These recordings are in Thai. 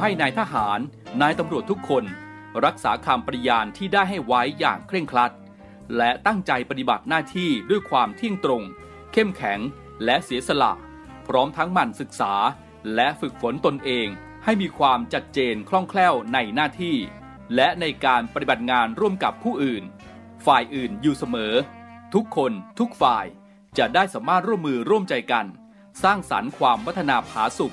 อให้นายทหาร นายตำรวจทุกคน รักษาคำปฏิญาณที่ได้ให้ไว้อย่างเคร่งครัด และตั้งใจปฏิบัติหน้าที่ด้วยความเที่ยงตรง เข้มแข็งและเสียสละ พร้อมทั้งหมั่นศึกษา และฝึกฝนตนเอง ให้มีความจัดเจนคล่องแคล่วในหน้าที่ และในการปฏิบัติงานร่วมกับผู้อื่น ฝ่ายอื่นอยู่เสมอ ทุกคนทุกฝ่ายจะได้สามารถร่วมมือร่วมใจกัน สร้างสรรค์ความพัฒนาผาสุก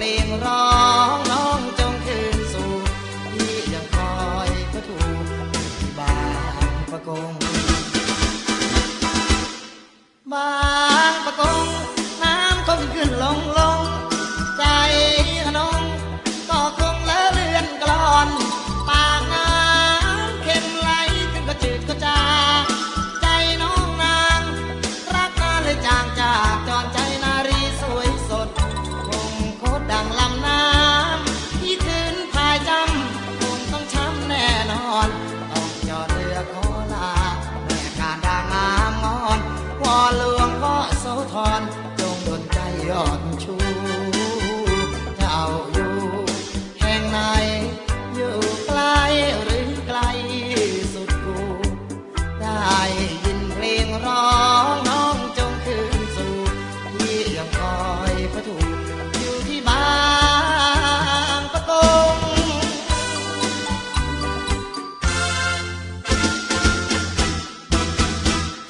เพลงร้องน้องจงคืนสู่ที่ยังคอยก็ถูกที่บางประกงบา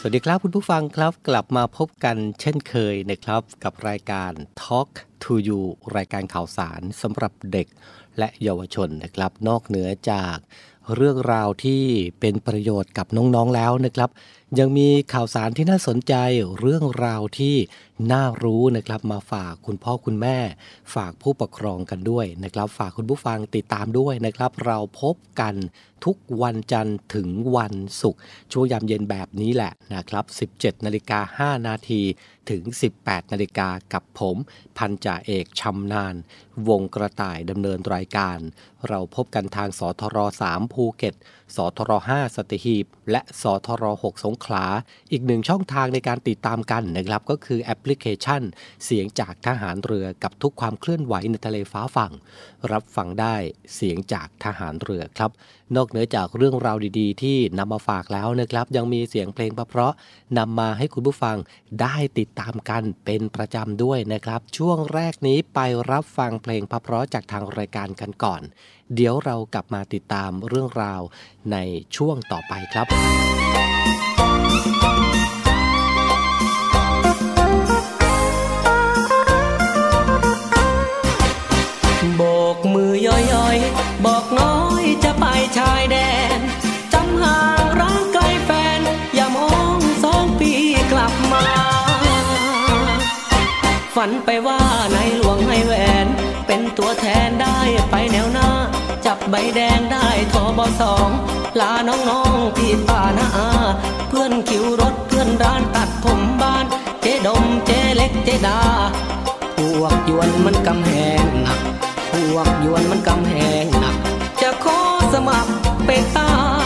วัสดีครับคุณผู้ฟังครับกลับมาพบกันเช่นเคยนะครับ กับรายการ Talk to You รายการข่าวสารสำหรับเด็กและเยาวชนนะครับ นอกเหนือจากเรื่องราวที่เป็นประโยชน์กับน้องๆแล้วนะครับ ยังมีข่าวสารที่น่าสนใจเรื่องราวที่น่ารู้นะครับมาฝากคุณพ่อคุณแม่ ฝากผู้ปกครองกันด้วยนะครับ ฝากคุณผู้ฟังติดตามด้วยนะครับ เราพบกันทุกวันจันทร์ถึงวันศุกร์ช่วงยามเย็นแบบนี้แหละนะครับ 17นาฬิกา5นาทีถึง 18นาฬิกากับผม พันจ่าเอกชำนาญวงกระต่ายดำเนินรายการ เราพบกันทางสทร3ภูเก็ต สทร5สัตหีบ และสทร6สงขลา อีกหนึ่งช่องทางในการติดตามกันนะครับก็คือแอปพลิเคชัน เสียงจากทหารเรือกับทุกความเคลื่อนไหวในทะเลฟ้าฝั่ง รับฟังได้เสียงจากทหารเรือครับ นอกเหนือจากเรื่องราวดีๆ ที่นำมาฝากแล้วนะครับ ยังมีเสียงเพลงเพราะๆนำมาให้คุณผู้ฟังได้ติดตามกันเป็นประจำด้วยนะครับ ช่วงแรกนี้ไปรับฟังเพลงเพราะๆจากทางรายการกันก่อน เดี๋ยวเรากลับมาติดตามเรื่องราวในช่วงต่อไปครับโบ ชายแดนจำห่างรักไกลแฟน อย่ามองสองปีกลับมา ฝันไปว่าในหลวงให้แหวน เป็นตัวแทนได้ไปแนวหน้า จับใบแดงได้ทอบอสองลาน้องๆพี่ป้านาอาเพื่อนคิวรถเพื่อนร้านตัดผมบ้าน เจ๊ดมเจ๊เล็กเจ๊ดาพวกยวนมันกำแหงหนักพวกยวนมันกำแหงหนัก สมัครเป็นตา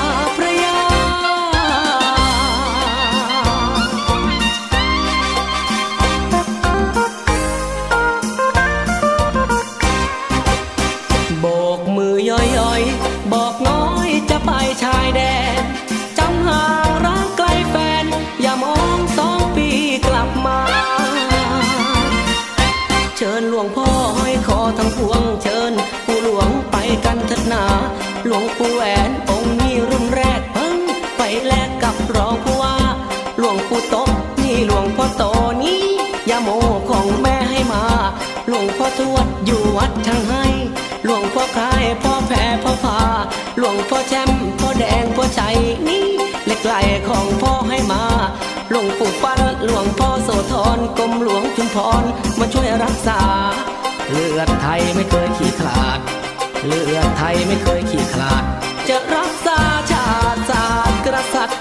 พ่อคายพ่อแผ่พ่อพาหลวงพ่อแชมป์พ่อแดงพ่อชัยนี่เล็กไหลของพ่อให้มา หลวงปู่ปั้นหลวงพ่อโสธรกรมหลวงชุมพรมาช่วยรักษา เลือดไทยไม่เคยขี้ขลาด เลือดไทยไม่เคยขี้ขลาด จะรักษาชาติศาสตร์กษัตริย์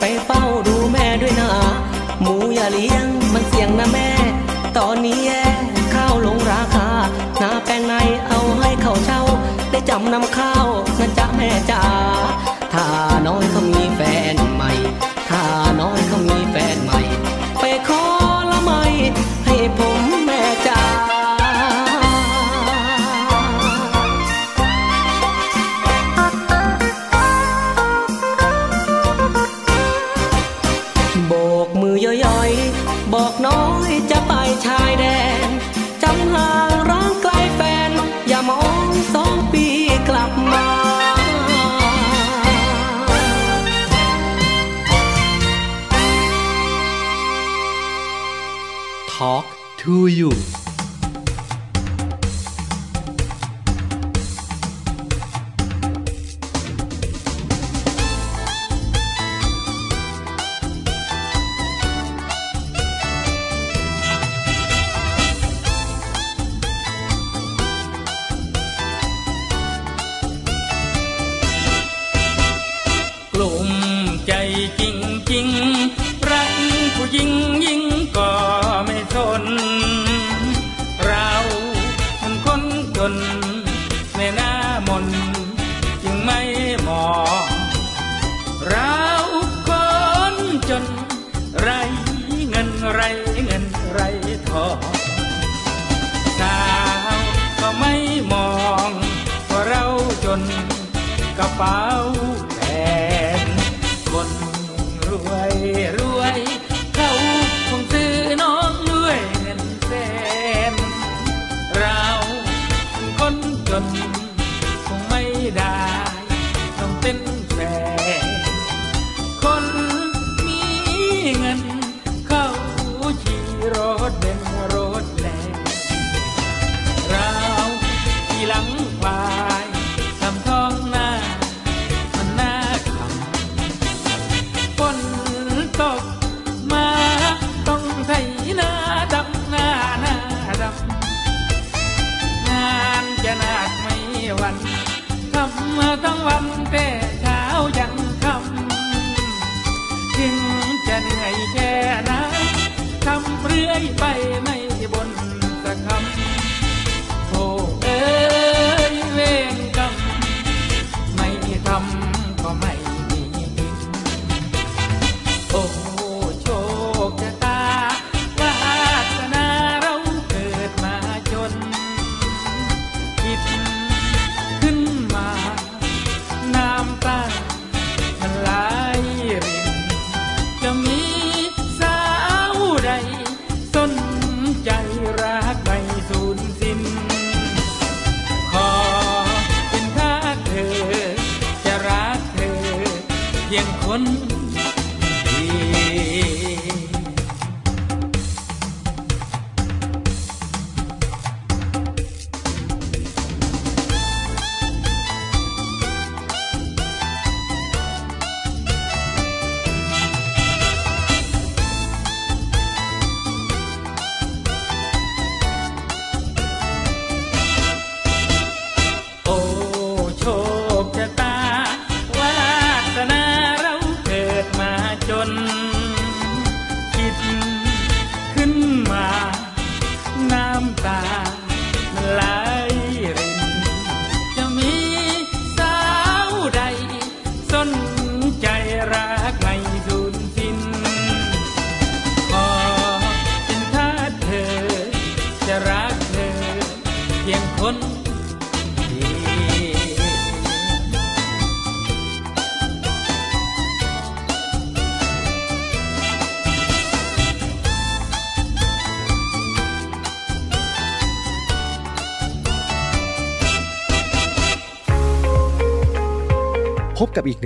ไปเฝ้าดูแม่ด้วยนะ หมูอย่าเลี้ยงมันเสี่ยงนะแม่ ตอนนี้แย่ข้าวลงราคาหนาแปลงในเอาให้เขาเช่า ได้จำนำข้าวนะจ๊ะแม่จ๋า ใจจริงจริงๆ ค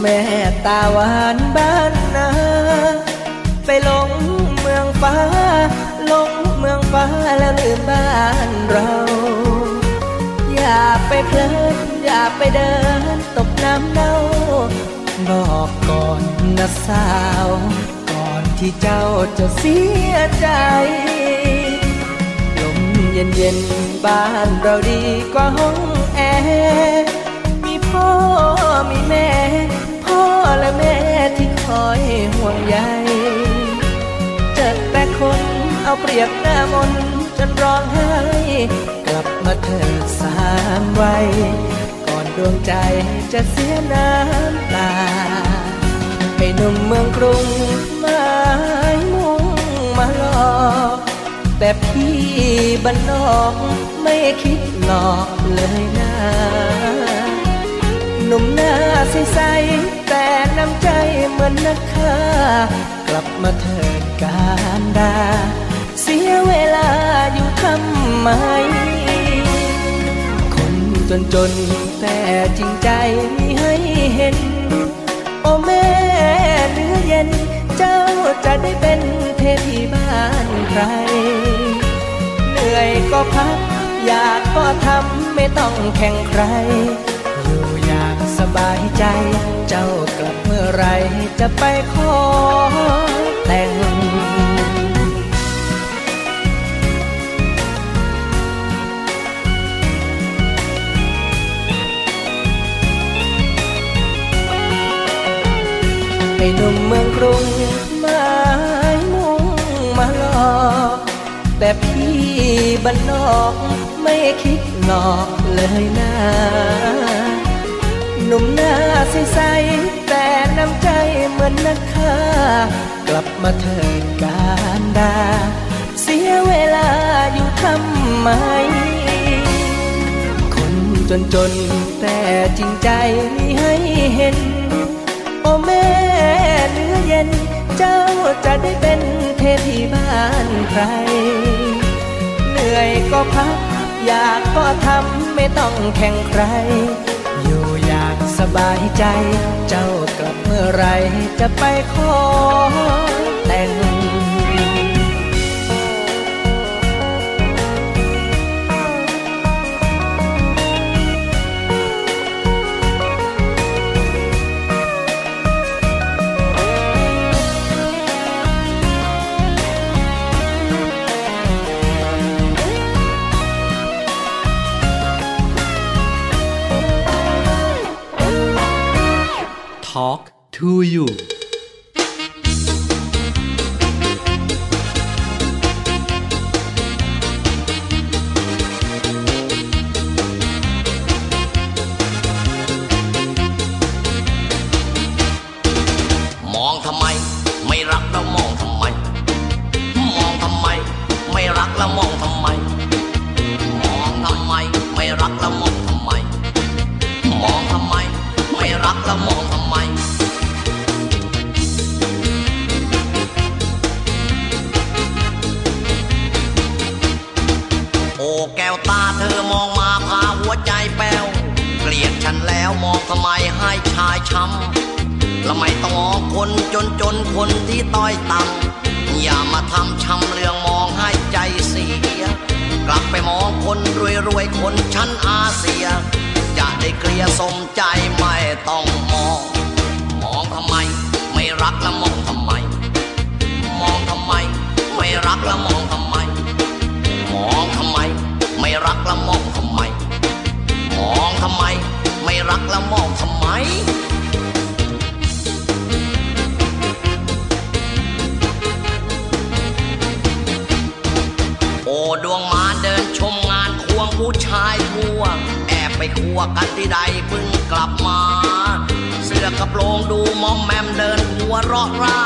แม่ตาหวานบ้านนา ไปหลงเมืองฟ้าหลงเมืองฟ้าแล้วลืมบ้านเรา อย่าไปเพลินอย่าไปเดินตกน้ำเน่า บอกก่อนนะสาว ก่อนที่เจ้าจะเสียใจลมเย็นเย็นบ้านเราดีกว่าห้องแอร์มีพ่อมีแม่ และแม่ที่คอยห่วงใยเจอแต่คนเอาเปรียบหน้ามนจนร้องไห้ กลับมาเถิดสามวัยก่อนดวงใจจะเสียน้ำตาไอ้หนุ่มเมืองกรุงไม้มุ่งมาหลอกแต่พี่บ้านนอกไม่คิดหลอกเลยนะหนุ่มหน้าใสๆแต่ น้ำใจเหมือนนักฆ่ากลับมาเถิดการดา เสียเวลาอยู่ทำไม คนจนจนแต่จริงใจมีให้เห็น โอ้แม่เนื้อเย็น เจ้าจะได้เป็นเทพีบ้านใคร เหนื่อยก็พัก อยากก็ทำไม่ต้องแข่งใคร อยู่อย่างสบายใจ เจ้ากลับเมื่อไรจะไปขอแต่งไอ้หนุ่มเมืองกรุงไม้มุ่งมาหลอกแต่พี่บ้านนอกไม่คิดหลอกเลยนะ หนุ่มหน้าใสๆแต่น้ำใจเหมือนนักฆ่ากลับมาเถิดการดา เสียเวลาอยู่ทำไม คนจนจนแต่จริงใจมีให้เห็น โอ้แม่เนื้อเย็น เจ้าจะได้เป็นเทพีบ้านใคร เหนื่อยก็พัก อยากก็ทำไม่ต้องแข่งใคร สบายใจ เจ้ากลับเมื่อไรจะไปขอ to you มองทำไม ไม่รักแล้วมองทำไม ฉันแล้วมองทำไมให้ชายช้ำและไม่ต้องมองคนจนจนคนที่ต้อยต่ำอย่ามาทำช้ำเรื่องมองให้ใจเสีย กลับไปมองคนรวยรวยคนชั้นอาเซีย จะได้เกลียสมใจไม่ต้องมอง มองทำไม ไม่รักแล้วมองทำไม มองทำไม ไม่รักแล้วมองทำไม มองทำไม ไม่รักแล้วมองทำไมมองทำไม ไม่รักแล้วมองทำไมโอ้ดวงมาเดินชมงานควงผู้ชายทั่ว แอบไปคัวกันที่ใดเพิ่งกลับมา เสื้อกระโปรงดูมอมแมมเดินหัวเราะร่า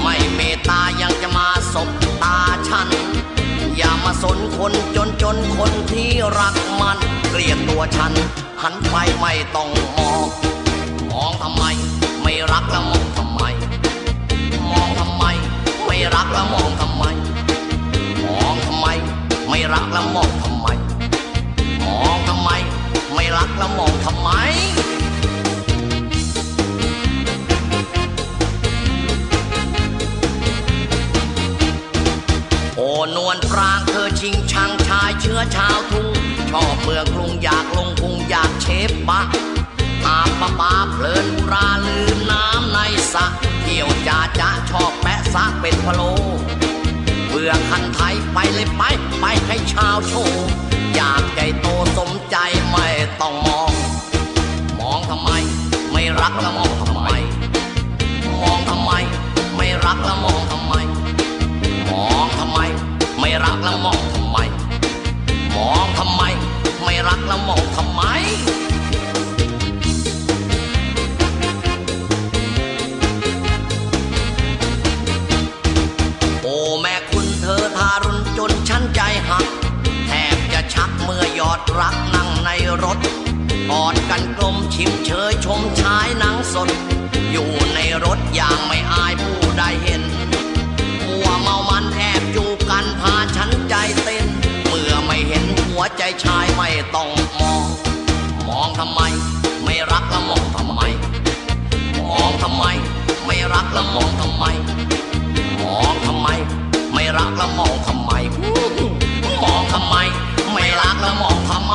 ไม่เมตายังจะมาสบตาฉัน มาสนคนจนจนคนที่รักมัน เกลียดตัวฉัน หันไปไม่ต้องมอง มองทำไม ไม่รักแล้วมองทำไม มองทำไม ไม่รักแล้วมองทำไม มองทำไม ไม่รักแล้วมองทำไม มองทำไม ไม่รักแล้วมองทำไม นวลปรางเธอชิงชังชายเชื้อชาวทุ่งชอบเมืองกรุงอยากลงพุงอยากเชฟบะอาบปะปาเพลินราลืมน้ำในสะเที่ยวจ่าจะชอบแปะซะเป็นพะโลเบื่อคันไทยไปเลยไป ไปให้ชาวโชว์อยากใหญ่โต ไม่รักแล้วมองทำไมโอ้แม่คุณเธอทารุณจนฉันใจหัก แทบจะชักเมื่อยอดรักนั่งในรถกอดกันกลมชิมเชยชมชายหนังสด อยู่ในรถอย่างไม่อายผู้ใดเห็นมัวเมามันแอบจูบกันพาฉันใจเต้ ชายไม่ต้องมอง มองทำไม ไม่รักแล้วมองทำไม มองทำไม ไม่รักแล้วมองทำไม มองทำไม ไม่รักแล้วมองทำไม มองทำไม ไม่รักแล้วมองทำไม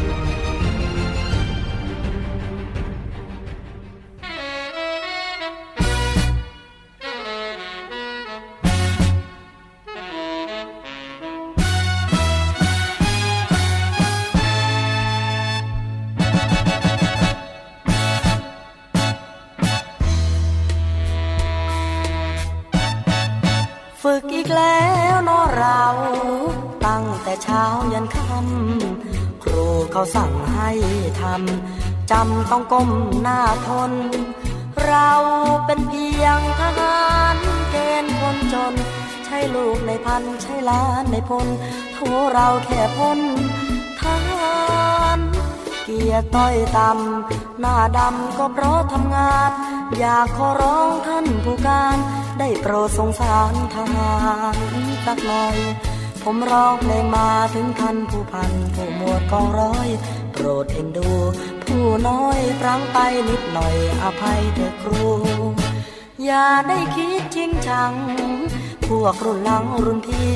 4584 ต้องก้มหน้าทน เราเป็นเพียงทหารเกณฑ์คนจน ใช่ลูกในพันใช่ล้านในพลโทเราแค่พ้นทหารเกียรติต้อยต่ำหน้าดำก็เพราะทำงาน อยากขอร้องท่านผู้การ ได้โปรดสงสารทหารสักหน่อยผมร้องเพลงมาถึงท่านผู้พันผู้หมวดกองร้อย โปรดเอ็นดู ผู้น้อยพลั้งไปนิดหน่อยอภัยเถอะครู อย่าได้คิดจริงจัง พวกรุ่นหลังรุ่นพี่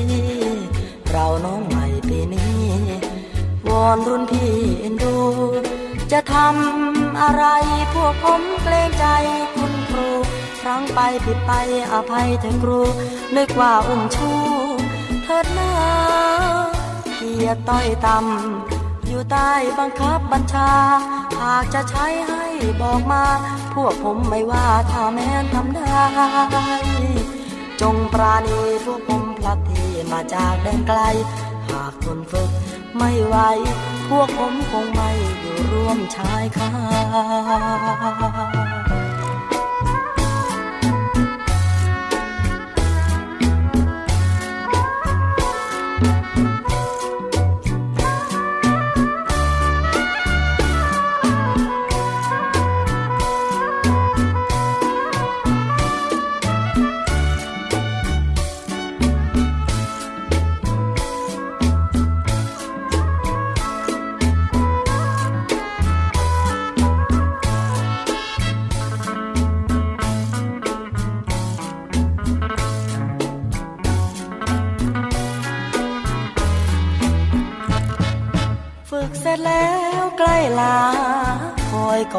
เราน้องใหม่ปีนี้ วอนรุ่นพี่เอ็นดู จะทำอะไรพวกผมเกรงใจคุณครูครั้งไปผิดไปอภัยเถอะครู นึกว่าอุ้มชูเถิดนาเกียรติต้อยต่ำ อยู่ใต้บังคับบัญชา หากจะใช้ให้บอกมา พวกผมไม่ว่าถ้าแม้นทำได้ จงปราณีพวกผมพลัดที่มาจากแดนไกล หากคนฝึกไม่ไหว พวกผมคงไม่อยู่ร่วมชายคา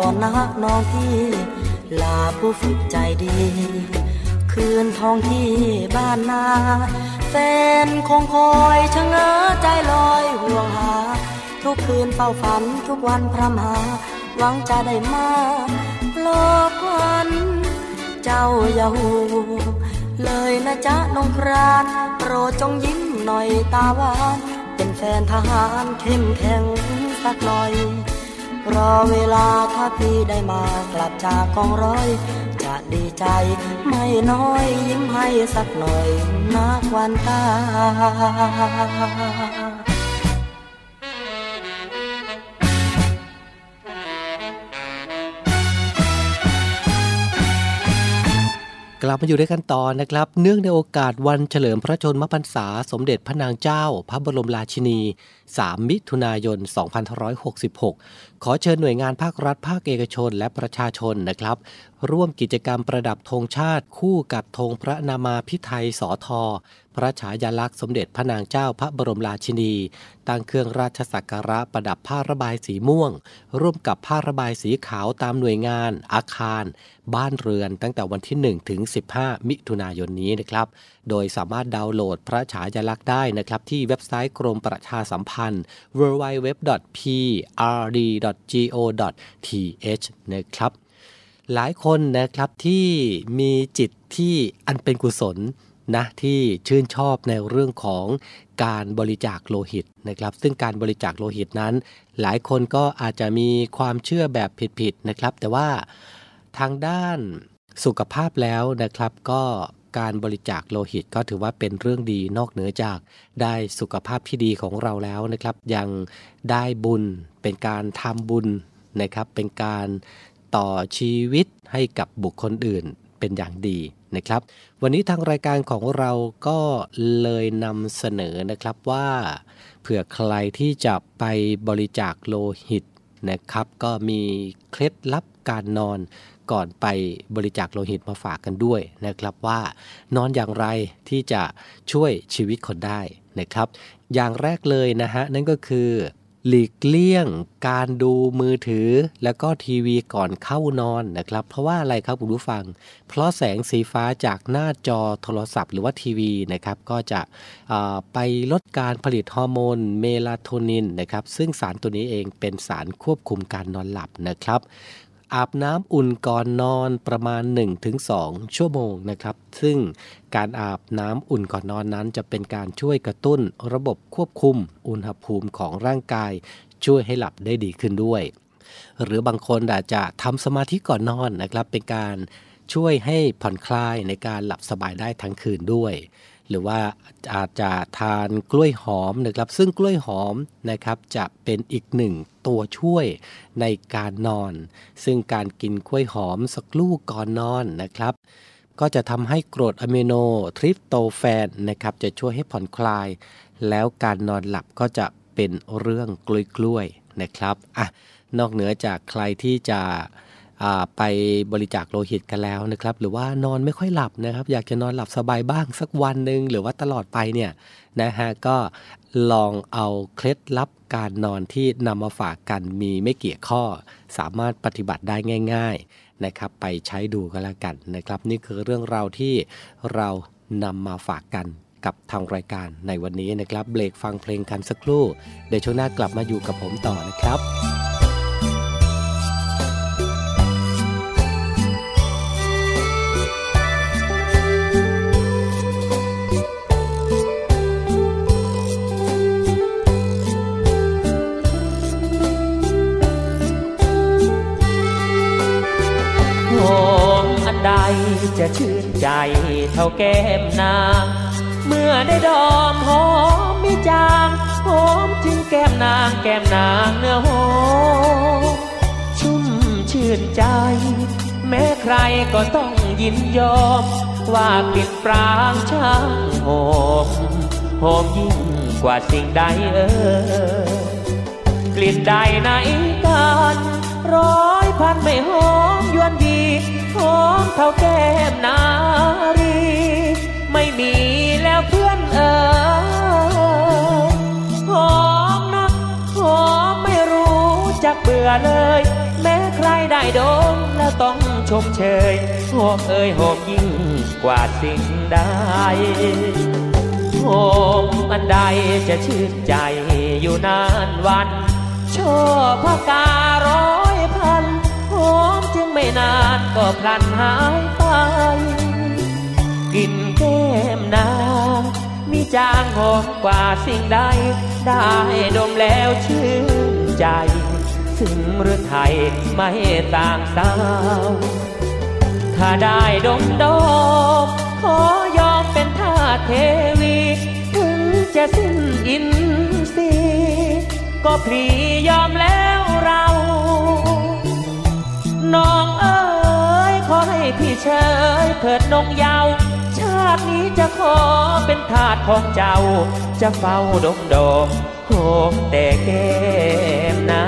อนนะน้องพี่ลาผู้ฝึกใจดี คืนทองที่บ้านนา แฟนคงคอยชะเง้อใจลอยห่วงหา ทุกคืนเฝ้าฝันทุกวันพรำหา หวังจะได้มาหลอกวันเจ้าอย่าหูเลยนะจ๊ะน้องครานโปรดจงยิ้มหน่อยตาหวาน เป็นแฟนทหารเข้มแข็งสักหน่อย รอเวลาถ้าพี่ได้มากลับจากกองร้อย จะดีใจไม่น้อยยิ้มให้สักหน่อยนักวันตา ลับมาอยู่ด้วยกันต่อนะครับ เนื่องในโอกาสวันเฉลิมพระชนมพรรษา สมเด็จพระนางเจ้า พระบรมราชินี 3 มิถุนายน 2566 ขอเชิญหน่วยงานภาครัฐภาคเอกชนและประชาชนนะครับ ร่วมกิจกรรมประดับธงชาติคู่กับธงพระนามาพิไทยสอทอ พระฉายาลักษณ์สมเด็จพระนางเจ้าพระบรมราชินี ตั้งเครื่องราชสักการะประดับผ้าระบายสีม่วง ร่วมกับผ้าระบายสีขาวตามหน่วยงาน อาคาร บ้านเรือนตั้งแต่วันที่ 1 ถึง 15 มิถุนายนนี้นะครับ โดยสามารถดาวน์โหลดพระฉายาลักษณ์ได้นะครับ ที่เว็บไซต์กรมประชาสัมพันธ์ www.prd.go.th นะครับหลายคนนะครับที่มีจิตที่อันเป็นกุศล นะที่ชื่นชอบในเรื่องของการบริจาคโลหิตนะครับ ซึ่งการบริจาคโลหิตนั้น หลายคนก็อาจจะมีความเชื่อแบบผิดๆนะครับ แต่ว่าทางด้านสุขภาพแล้วนะครับก็การบริจาคโลหิตก็ถือว่าเป็นเรื่องดีนอกเหนือจากได้สุขภาพที่ดีของเราแล้วนะครับ ยังได้บุญเป็นการทำบุญนะครับ เป็นการต่อชีวิตให้กับบุคคลอื่นเป็นอย่างดี นะครับ วันนี้ทางรายการของเราก็เลยนำเสนอนะครับว่าเผื่อใครที่จะไปบริจาคโลหิตนะครับ ก็มีเคล็ดลับการนอนก่อนไปบริจาคโลหิตมาฝากกันด้วยนะครับว่านอนอย่างไรที่จะช่วยชีวิตคนได้นะครับ อย่างแรกเลยนะฮะนั่นก็คือ หลีกเลี่ยงการดูมือถือ แล้วก็ทีวีก่อนเข้านอนนะครับ เพราะว่าอะไรครับคุณผู้ฟัง เพราะแสงสีฟ้าจากหน้าจอโทรศัพท์หรือว่าทีวีนะครับก็จะไปลดการผลิตฮอร์โมนเมลาโทนินนะครับซึ่งสารตัวนี้เองเป็นสารควบคุมการนอนหลับนะครับ อาบน้ำอุ่นก่อนนอนประมาณ 1-2 ชั่วโมงนะครับ ซึ่งการอาบน้ำอุ่นก่อนนอนนั้น จะเป็นการช่วยกระตุ้นระบบควบคุม อุณหภูมิของร่างกาย ช่วยให้หลับได้ดีขึ้นด้วย หรือบางคนอาจจะทำสมาธิก่อนนอนนะครับ เป็นการช่วยให้ผ่อนคลายในการหลับสบายได้ทั้งคืนด้วย หรือว่าอาจจะทานกล้วยหอมนะครับ ซึ่งกล้วยหอมนะครับจะเป็นอีกหนึ่งตัวช่วยในการนอน ซึ่งการกินกล้วยหอมสักลูกก่อนนอนนะครับ ก็จะทำให้กรดอะมิโนทริปโตแฟนนะครับจะช่วยให้ผ่อนคลาย แล้วการนอนหลับก็จะเป็นเรื่องกล้วยๆนะครับอะนอกเหนือจากใครที่จะ ไปบริจาคโลหิตกันแล้วนะครับ หรือว่านอนไม่ค่อยหลับนะครับ อยากจะนอนหลับสบายบ้างสักวันหนึ่งหรือว่าตลอดไปเนี่ยนะฮะก็ลองเอาเคล็ดลับการนอนที่นำมาฝากกันมีไม่เกี่ยข้อ สามารถปฏิบัติได้ง่าย ๆนะครับ ไปใช้ดูก็แล้วกันนะครับ นี่คือเรื่องราวที่เรานำมาฝากกันกับทางรายการในวันนี้นะครับ เบรกฟังเพลงกันสักครู่เดี๋ยวช่วงหน้ากลับมาอยู่กับผมต่อนะครับ จะชื่นใจเท่าแก้มนางเมื่อได้ดอมหอมมิจางหอมจึงแก้มนางแก้มนางเนื้อหอมชุ่มชื่นใจ แม้ใครก็ต้องยินยอม ว่ากลิ่นปรางช่างหอมหอมยิ่งกว่าสิ่งใดเออกลิ่นใดในกันร้อยพันไม่หอมยวนดี หอมเท่าแก้มนารี ไม่มีแล้วเพื่อนเออหอมนักหอมไม่รู้จักเบื่อเลย แม้ใครได้ดมแล้วต้องชมเชยหอมเอ่ยหอมยิ่งกว่าสิ่งใดหอมอันใดจะชื่นใจอยู่นานวันชอบพการ้อยพัน มจึงไม่นานก็พลันหายไป กินแก้มนามีจางหอมกว่าสิ่งใด ได้ดมแล้วชื่นใจซึ่งหรือไทยไม่ต่างสาว ถ้าได้ดมดมขอยอมเป็นท่าเทวี ถึงจะสิ้นอินทรีย์ก็พลียอมแล้วเรา น้องเอ๋ยขอให้พี่เชยเถิดนงเยาว ชาตินี้จะขอเป็นทาสของเจ้า จะเฝ้าดมดมโหมแต่แก้มนา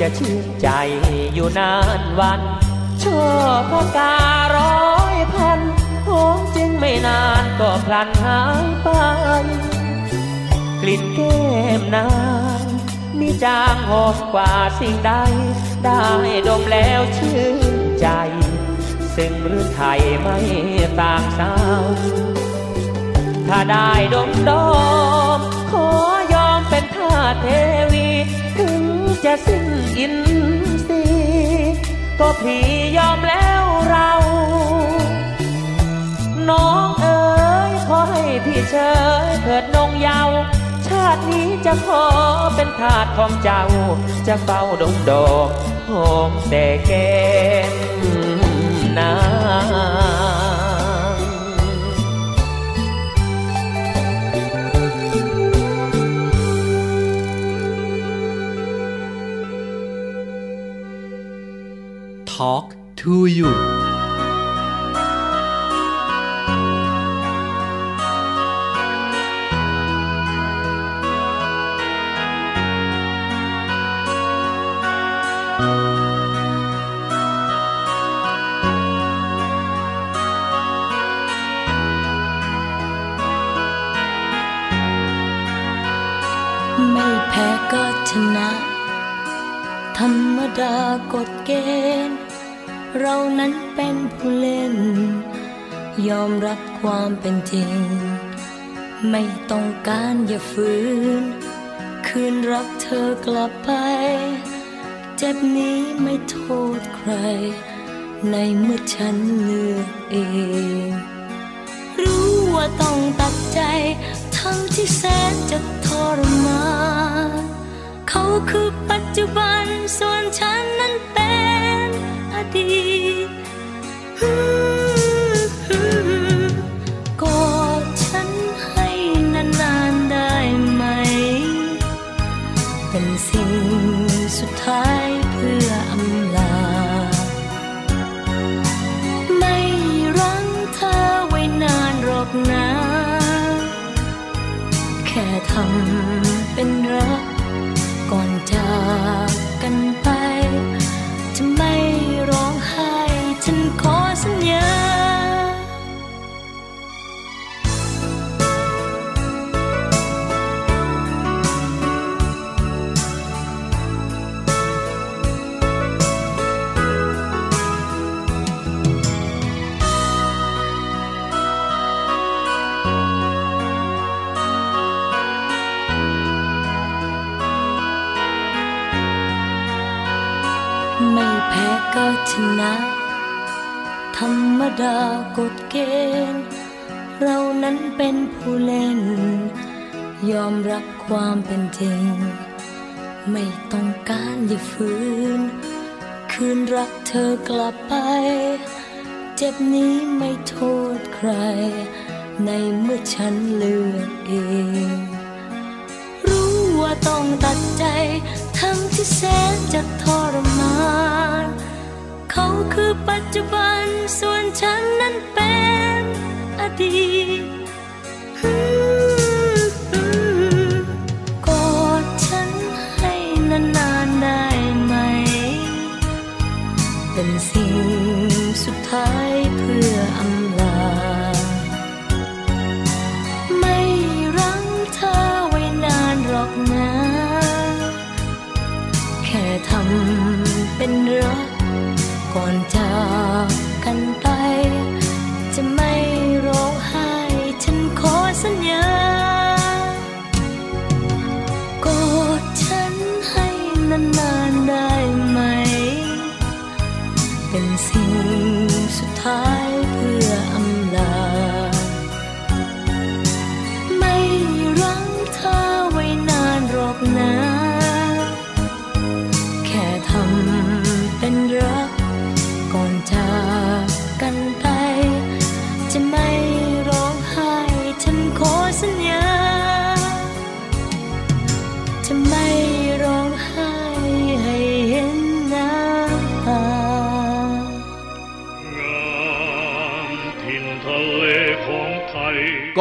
จะชื่นใจอยู่นานวันชอบพการ้อยพันหอมจึงไม่นานก็พลันหายไปกลิ่นแก้มนางมีจางหอมกว่าสิ่งใด ได้ดมแล้วชื่นใจ ซึ่งหรือไทยไม่ต่างสาวถ้าได้ดมดมขอยอมเป็นท่าเท จะสิ้นอินทรีย์ก็พี่ยอมแล้วเรา น้องเอ๋ยขอให้พี่เชยเถิดนงเยาว ชาตินี้จะขอเป็นทาสของเจ้า จะเฝ้าดงดอกหอมแต่แก้มนา ทอล์กทูยูไม่แพ้ก็ชนะ ธรรมดากฎเกณฑ์ เรานั้นเป็นผู้เล่น ยอมรับความเป็นจริง ไม่ต้องการอย่าฝืน คืนรักเธอกลับไป เจ็บนี้ไม่โทษใคร ในเมื่อฉันเลือกเอง รู้ว่าต้องตัดใจทั้งที่แสนจะทรมานเขาคือปัจจุบันส่วนฉันนั้นเป็น ดีกอดฉันให้นานๆได้ไหม เป็นสิ่งสุดท้ายเพื่ออำลา ไม่รั้งเธอไว้นานหรอกนะ แค่ทำเป็นรักก่อนจากกันไป ดากฎเกณฑ์ เรานั้นเป็นผู้เล่น ยอมรับความเป็นจริง ไม่ต้องการอย่าฝืน คืนรักเธอกลับไป เจ็บนี้ไม่โทษใคร ในเมื่อฉันเลือกเอง รู้ว่าต้องตัดใจ ทั้งที่แสนจะทรมาน เขาคือปัจจุบัน ส่วนฉันนั้นเป็นอดีตกอดฉันให้นานๆได้ไหม เป็นสิ่งสุดท้าย เป็นสิ่งสุดท้าย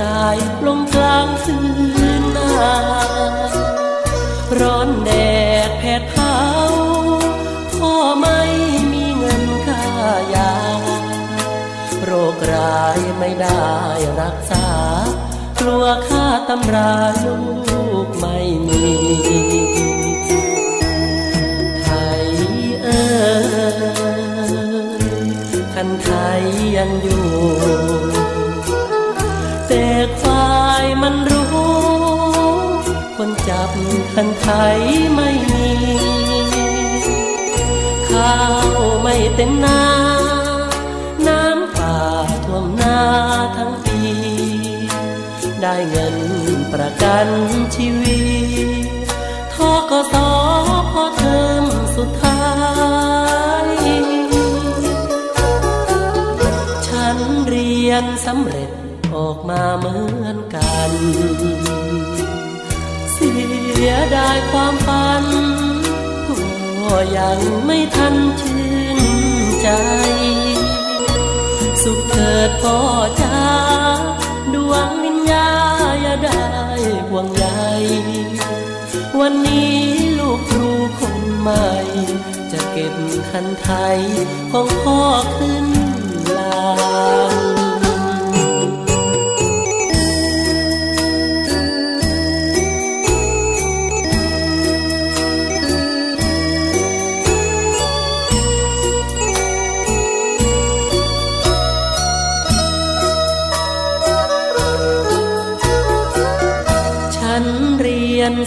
สายลงกลางคืนนาร้อนแดดแผดเผาพ่อไม่มีเงินค่ายา โรคร้ายไม่ได้รักษา กลัวค่าตำราลูกไม่มีไทยเอ่ยคันไทยยังอยู่ แต่ควายมันรู้ คนจับคันไทยไม่มีข้าวไม่เต็มนาน้ำป่าท่วมนาทั้งปี ได้เงินประกันชีวิตทกสพอเทอมสุดท้ายฉันเรียนสำเร็จ ออกมาเหมือนกัน เสียดายความฝันพ่อยังไม่ทันชื่นใจ สุขเถิดพ่อจ้าดวงวิญญาอย่าได้ห่วงใยวันนี้ลูกครูคนใหม่ จะเก็บคันไทยของพ่อขึ้นลาง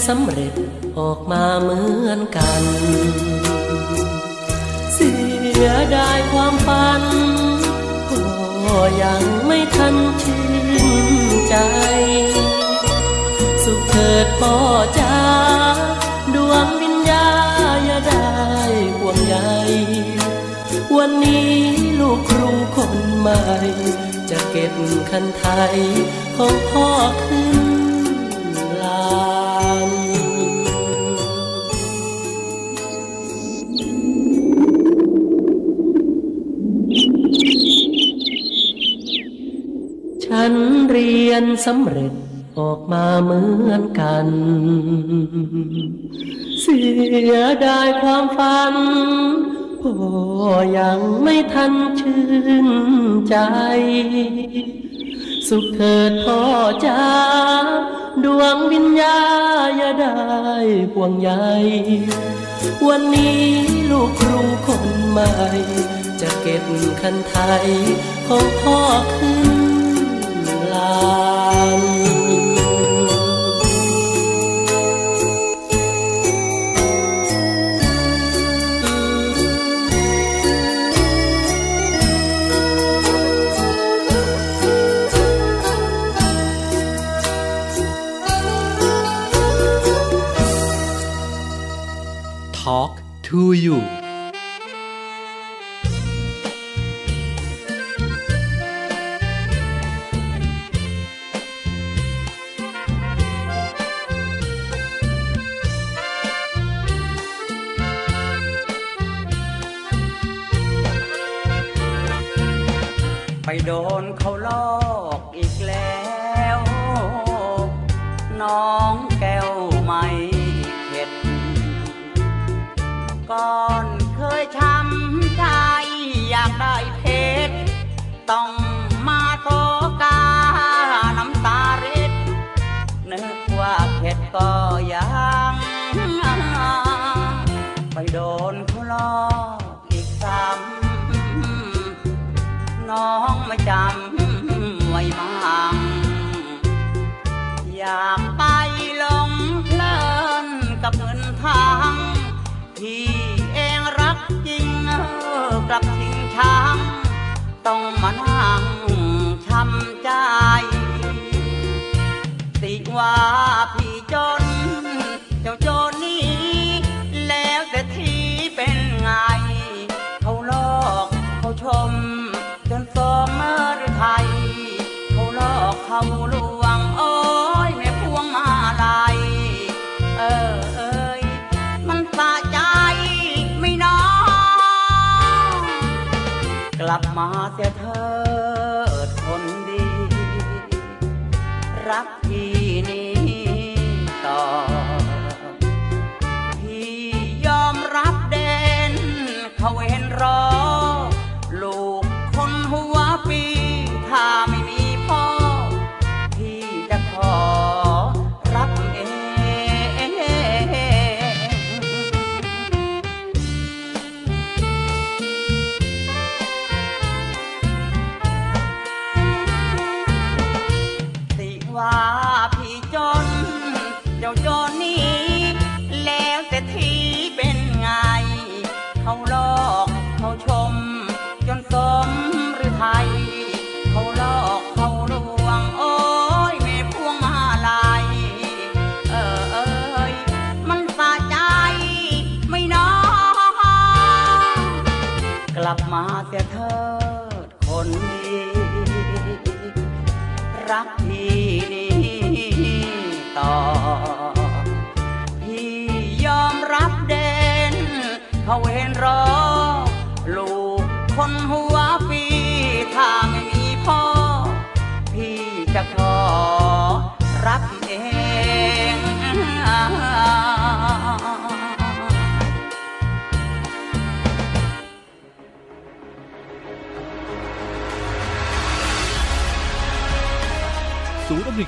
สำเร็จออกมาเหมือนกัน เสียดายความฝันก็ยังไม่ทันชื่นใจ สุขเถิดพ่อจ้าดวงวิญญาอย่าได้ห่วงใยวันนี้ลูกครูคนใหม่ จะเก็บคันไทยของพ่อขึ้น สำเร็จออกมาเหมือนกัน เสียดายความฝันพ่อยังไม่ทันชื่นใจ สุขเถิดพ่อจ้าดวงวิญญาอย่าได้ห่วงใยวันนี้ลูกครูคนใหม่ จะเก็บคันไทยของพ่อขึ้น to you ลับมาเสียเถิด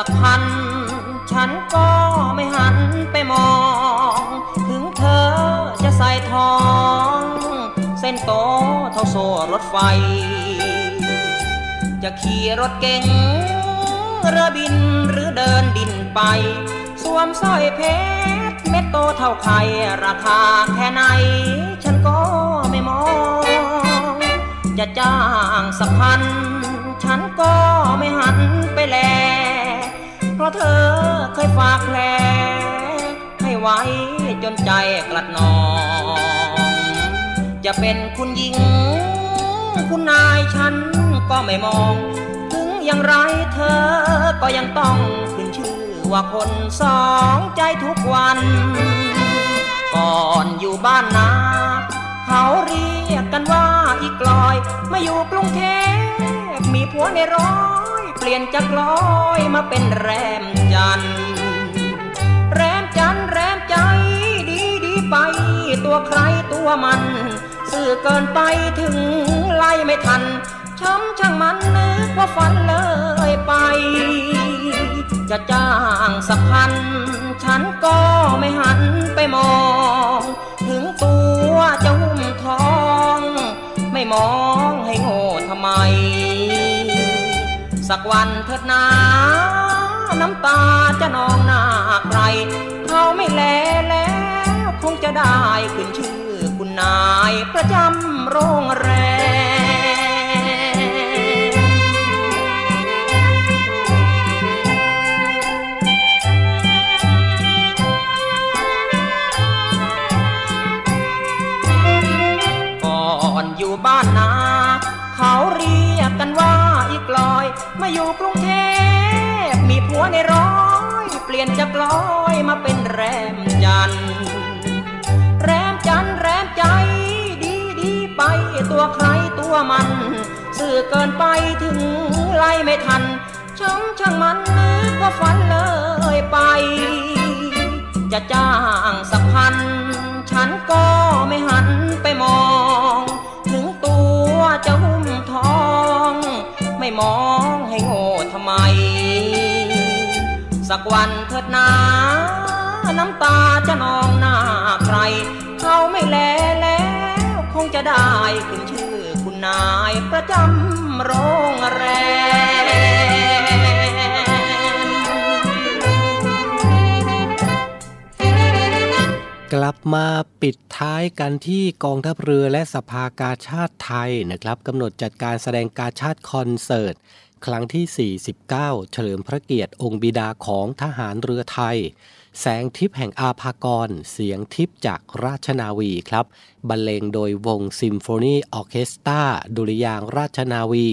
สักพัน ฉันก็ไม่หันไปมอง ถึงเธอจะใส่ทอง เส้นโตเท่าโซ่รถไฟ จะขี่รถเก๋งเรือบินหรือเดินดินไป สวมสร้อยเพชรเม็ดโตเท่าไข่ราคาแค่ไหน ฉันก็ไม่มอง จะจ้างสักพัน ฉันก็ไม่หันไปแล เพราะเธอเคยฝากแผลให้ไว้จนใจกลัดนอง จะเป็นคุณหญิง คุณนายฉันก็ไม่มอง ถึงอย่างไรเธอก็ยังต้องขึ้นชื่อว่าคนสองใจทุกวัน ก่อนอยู่บ้านนา เขาเรียกกันว่าอีกลอย มาอยู่กรุงเทพ ผัวในร้อย เปลี่ยนจากลอยมาเป็นแรมจัน แรมจันแรมใจ ดีดีไป ตัวใครตัวมัน สื่อเกินไปถึงไล่ไม่ทัน ช้ำช่างมันนึกว่าฝันเลยไป จะจ้างสักพัน ฉันก็ไม่หันไปมอง ถึงตัวจะหุ้มทอง ไม่มองให้โง่ทำไม สักวันเถิดนาน้ำตาจะนองหน้าใครเขาไม่แลแล้วคงจะได้ขึ้นชื่อคุณนายประจำโรงแรมก่อนอยู่บ้านนา มาอยู่กรุงเทพมีผัวในร้อยเปลี่ยนจากลอยมาเป็นแรมจันแรมจันแรมใจ ดีดีไปตัวใครตัวมันสื่อเกินไปถึงไล่ไม่ทันช่างช่างมันนึกว่าฝันเลยไป จะจ้างสักพัน ฉันก็ไม่หันไปมอง ไม่มองให้โง่ทำไม สักวันเถิดนา น้ำตาจะนองหน้าใคร เขาไม่แลแล้ว คงจะได้ขึ้นชื่อคุณนายประจำโรงแรม กลับมาปิดท้ายกันที่กองทัพเรือและสภากาชาดไทยนะครับกำหนดจัดการแสดงกาชาดคอนเสิร์ต ครั้งที่ 49 เฉลิมพระเกียรติองค์บิดาของทหารเรือไทย แสงทิพย์แห่งอาภากร เสียงทิพย์จากราชนาวีครับ บรรเลงโดยวงซิมโฟนีออร์เคสตราดุริยางค์ราชนาวี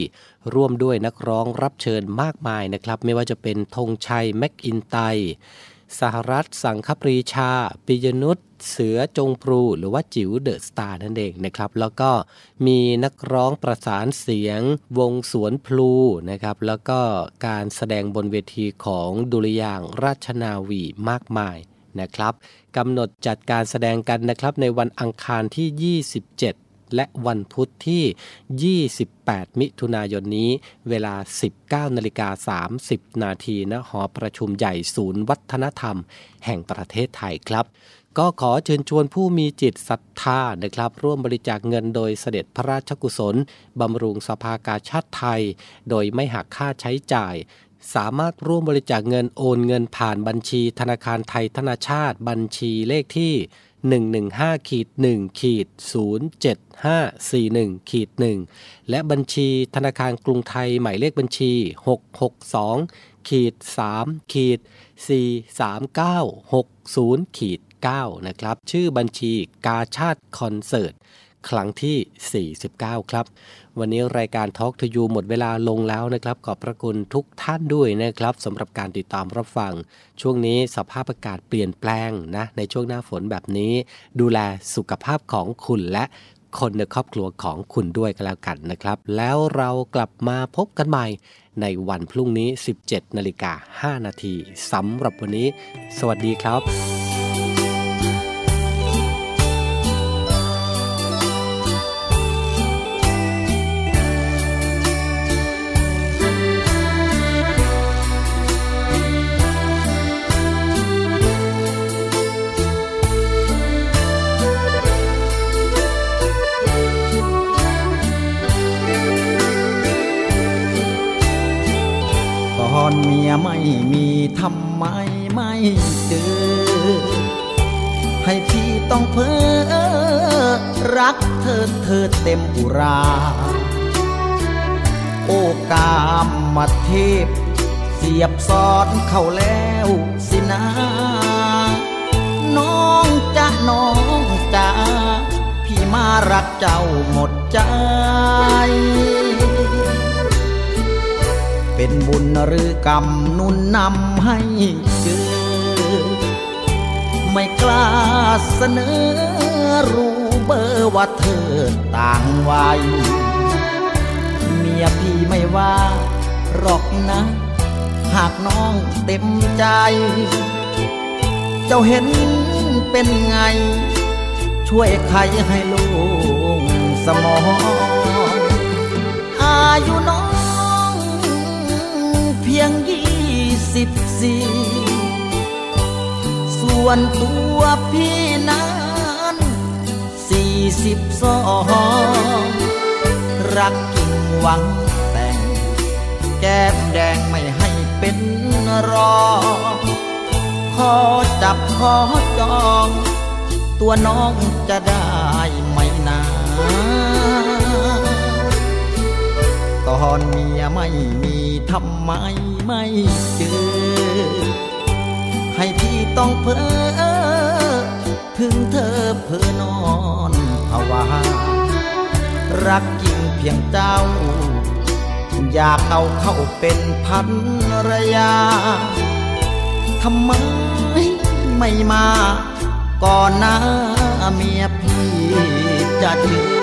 ร่วมด้วยนักร้องรับเชิญมากมายนะครับ ไม่ว่าจะเป็นธงชัยแมคอินไตย์ สหรัฐสังคปรีชา ปิยนุษเสือจงปรูหรือว่าจิ๋วเดอะสตาร์นั่นเองนะครับ แล้วก็มีนักร้องประสานเสียงวงสวนพลูนะครับ แล้วก็การแสดงบนเวทีของดุริยางราชนาวีมากมายนะครับกำหนดจัดการแสดงกันนะครับในวันอังคารที่ 27 และวันพุธที่ 28 มิถุนายนนี้ เวลา 19นาฬิกา30 นาทีณหอประชุมใหญ่ศูนย์วัฒนธรรม แห่งประเทศไทยครับก็ขอเชิญชวนผู้มีจิตศรัทธานะครับ ร่วมบริจาคเงินโดยเสด็จพระราชกุศล บำรุงสภากาชาติไทย โดยไม่หักค่าใช้จ่าย สามารถร่วมบริจาคเงินโอนเงินผ่านบัญชีธนาคารไทยธนาชาติบัญชีเลขที่ 115ขีด1ขีด07541ขีด1และบัญชีธนาคารกรุงไทยหมายเลขบัญชี 662ขีด3ขีด43960ขีด9นะครับ ชื่อบัญชีกาชาติคอนเสิร์ต ครั้งที่ 49 ครับ วันนี้รายการ Talk to You หมดเวลาลงแล้วนะครับ ขอบพระคุณทุกท่านด้วยนะครับสำหรับการติดตามรับฟัง ช่วงนี้สภาพอากาศเปลี่ยนแปลงนะ ในช่วงหน้าฝนแบบนี้ ดูแลสุขภาพของคุณและคนในครอบครัวของคุณด้วยกันแล้วกันนะครับ แล้วเรากลับมาพบกันใหม่ในวันพรุ่งนี้ 17นาฬิกา5นาทีสำหรับวันนี้ สวัสดีครับ เมียไม่มีทำไมไม่เจอ ให้พี่ต้องเพ้อรักเธอเธอเต็มอุรา โอกามมาเทพ เสียบซ้อนเข้าแล้วสินะน้องจะน้องจ้าพี่มารักเจ้าหมดใจ เป็นบุญหรือกรรมนุนนำให้เจอ ไม่กล้าเสนอรู้เบอร์ว่าเธอต่างวัยเมียพี่ไม่ว่าหรอกนะ หากน้องเต็มใจ เจ้าเห็นเป็นไง ช่วยใครให้ลูกสมองอายุน้อง สิบสี่ส่วนตัวพี่นั้นสี่สิบสองรักจริงหวังแต่ง แก้มแดงไม่ให้เป็นรอ ขอจับขอจอง ตัวน้องจะได้ไหมนาตอนเมียไม่มีทำไม ไม่เจอ ให้พี่ต้องเพ้อ ถึงเธอเพ้อนอนภาวารักจริงเพียงเจ้า อยากเอาเข้าเป็นพันรยาทำไมไม่มา ก่อนหน้าเมียพี่จะเจอ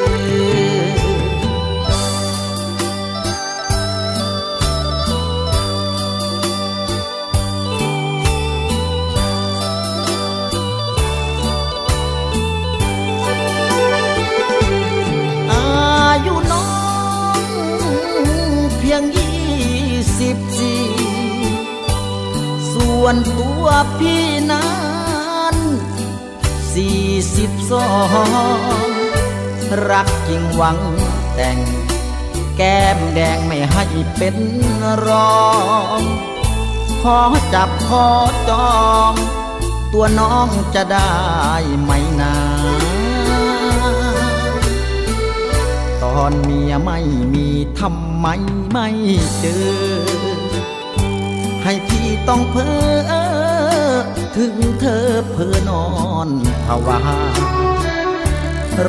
ส่วนตัวพี่นั้นสี่สิบสองรักจริงหวังแต่ง แก้มแดงไม่ให้เป็นรองขอจับขอจอง ตัวน้องจะได้ไหมนาตอนเมียไม่มีทำไมไม่เจอ ให้พี่ต้องเพ้อถึงเธอเพ้อนอนภาวา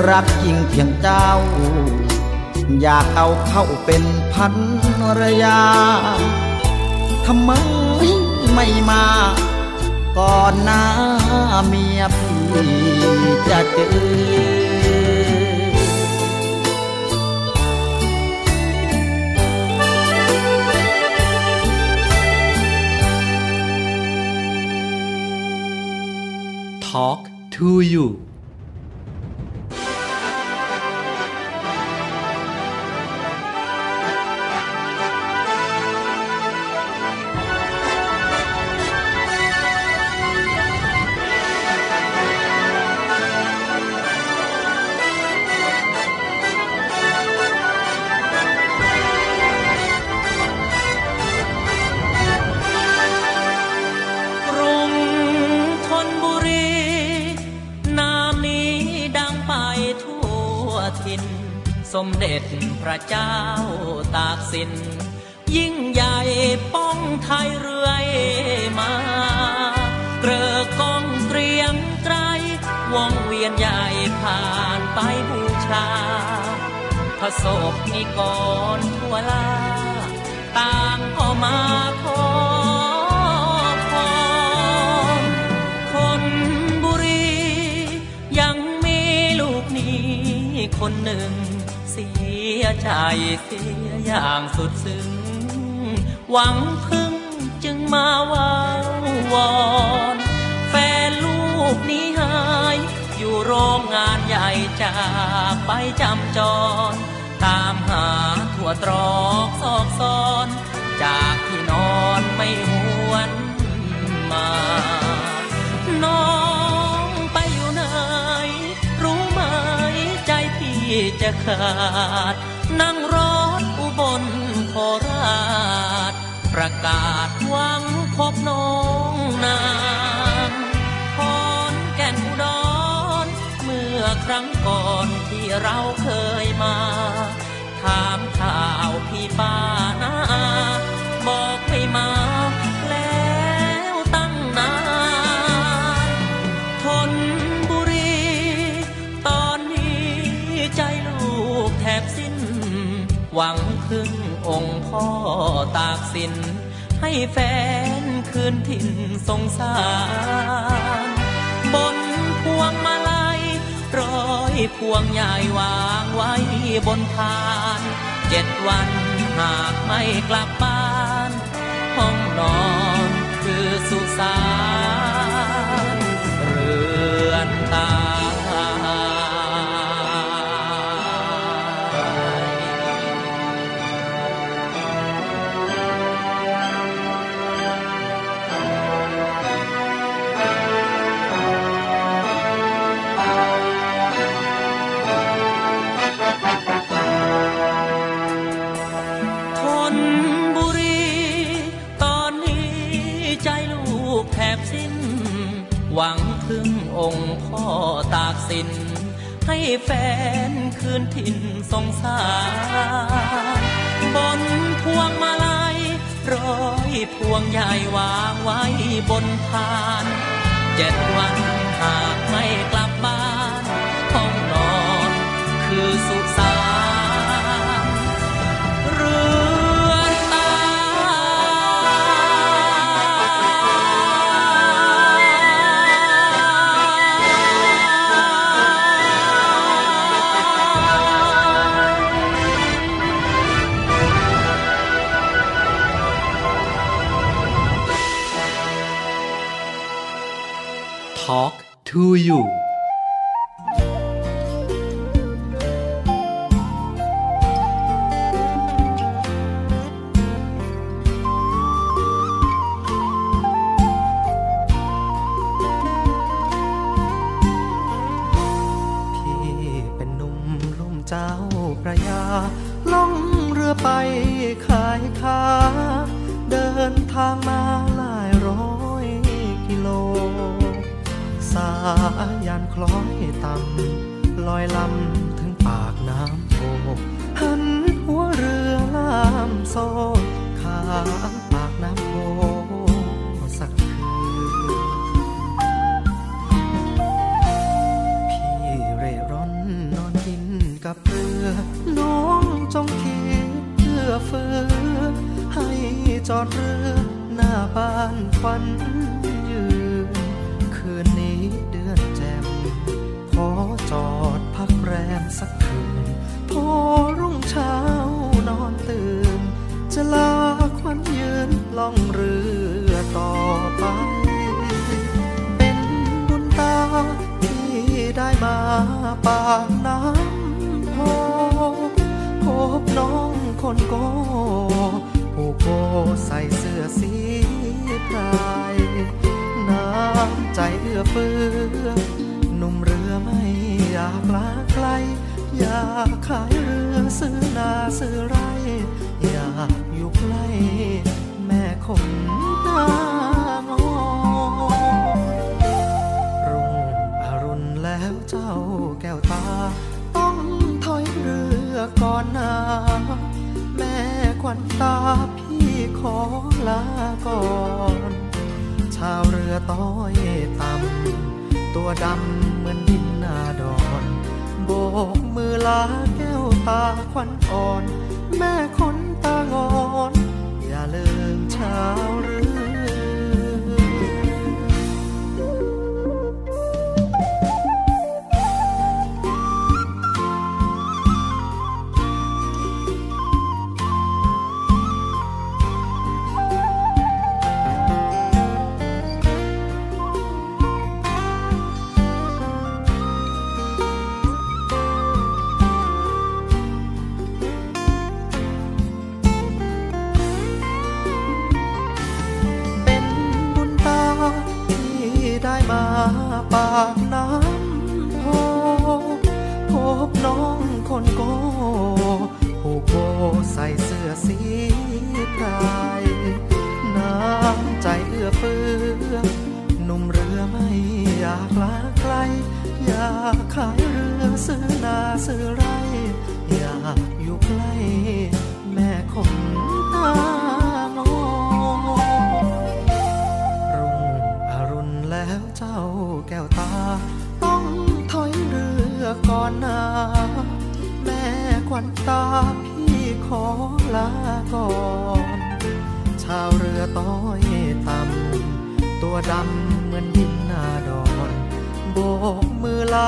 รักจริงเพียงเจ้า อยากเอาเข้าเป็นพันรยาทำไมไม่มา ก่อนหน้าเมียพี่จะเจอ to you จร ตามหาทั่วตรอกซอกซอน จากที่นอนไม่หวนมา น้องไปอยู่ไหน รู้ไหมใจพี่จะขาด นั่งรถอุบลโคราช ประกาศหวังพบน้องนางพรแก่นอุดรเมื่อครั้งก่อนที่เรา พึ่งองค์พ่อตากสิน ให้แฟนคืนถิ่นสงสาร บนพวงมาลัยร้อยพวงใหญ่วางไว้บนพาน เจ็ดวันหากไม่กลับบ้าน ห้องนอนคือสุสาน สิน ให้แฟนคืนถิ่นสงสาร บนพวงมาลัยร้อยพวงใหญ่วางไว้บนพานเจ็ดวันหากไม่กลับบ้านห้องนอนคือสุสาน who you? ลาแก้วตาควันอ่อน แม่คนตางอน อย่าลืมเช้าเรือ ซ้ำเหมือนดินหน้าดอนโบกมือลา